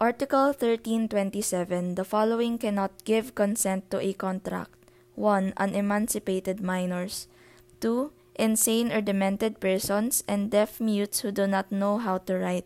Article 1327. The following cannot give consent to a contract: 1. Unemancipated minors. 2. Insane or demented persons and deaf mutes who do not know how to write.